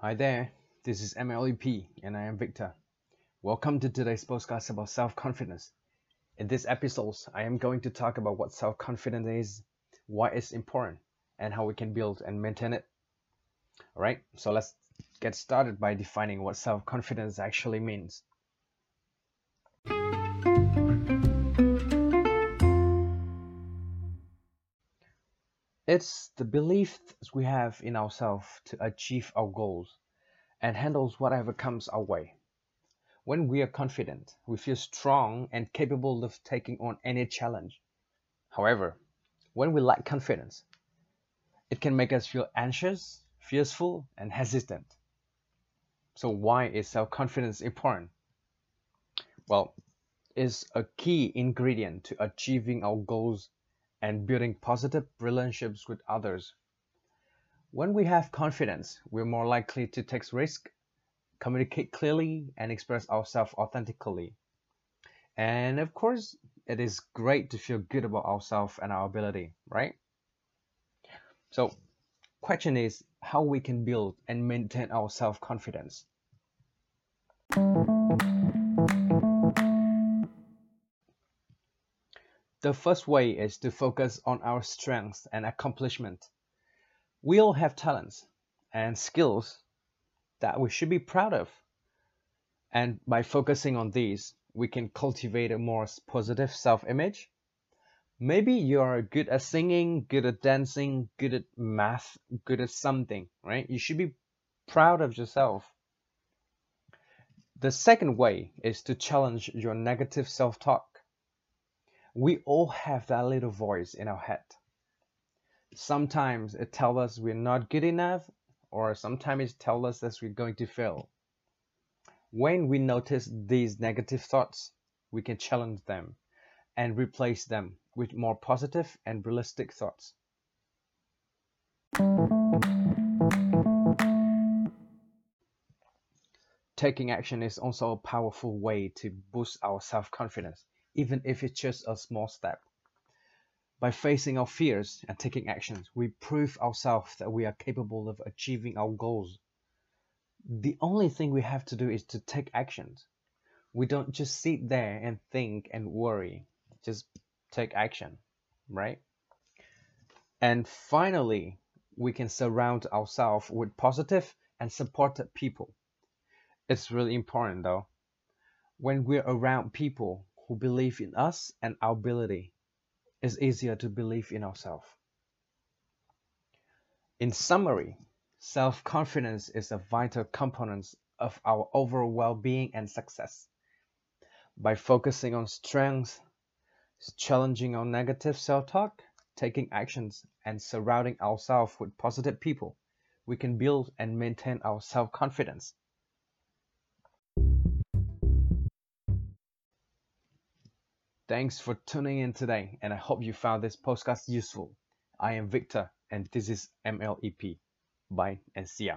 Hi there, this is MLEP and I am Victor. Welcome to today's podcast about self-confidence. In this episode, I am going to talk about what self-confidence is, why it's important, and how we can build and maintain it. Alright, so let's get started by defining what self-confidence actually means. It's the belief we have in ourselves to achieve our goals and handles whatever comes our way. When we are confident, we feel strong and capable of taking on any challenge. However, when we lack confidence, it can make us feel anxious, fearful, and hesitant. So why is self-confidence important? Well, it's a key ingredient to achieving our goals and building positive relationships with others. When we have confidence, we're more likely to take risks, communicate clearly, and express ourselves authentically. And of course, it is great to feel good about ourselves and our ability, right? So, question is how we can build and maintain our self-confidence. The first way is to focus on our strengths and accomplishment. We all have talents and skills that we should be proud of. And by focusing on these, we can cultivate a more positive self-image. Maybe you are good at singing, good at dancing, good at math, good at something, right? You should be proud of yourself. The second way is to challenge your negative self-talk we all have that little voice in our head. Sometimes it tells us we're not good enough, or sometimes it tells us that we're going to fail. When we notice these negative thoughts, we can challenge them and replace them with more positive and realistic thoughts. Taking action is also a powerful way to boost our self confidence even if it's just a small step. By facing our fears and taking actions, we prove ourselves that we are capable of achieving our goals. The only thing we have to do is to take actions. We don't just sit there and think and worry, just take action, right? And finally, we can surround ourselves with positive and supported people. It's really important though. When we're around people who believe in us and our ability, it's easier to believe in ourselves. In summary, self-confidence is a vital component of our overall well-being and success. By focusing on strengths, challenging our negative self-talk, taking actions, and surrounding ourselves with positive people, we can build and maintain our self-confidence. Thanks for tuning in today, and I hope you found this podcast useful. I am Victor, and this is MLEP. Bye and see ya.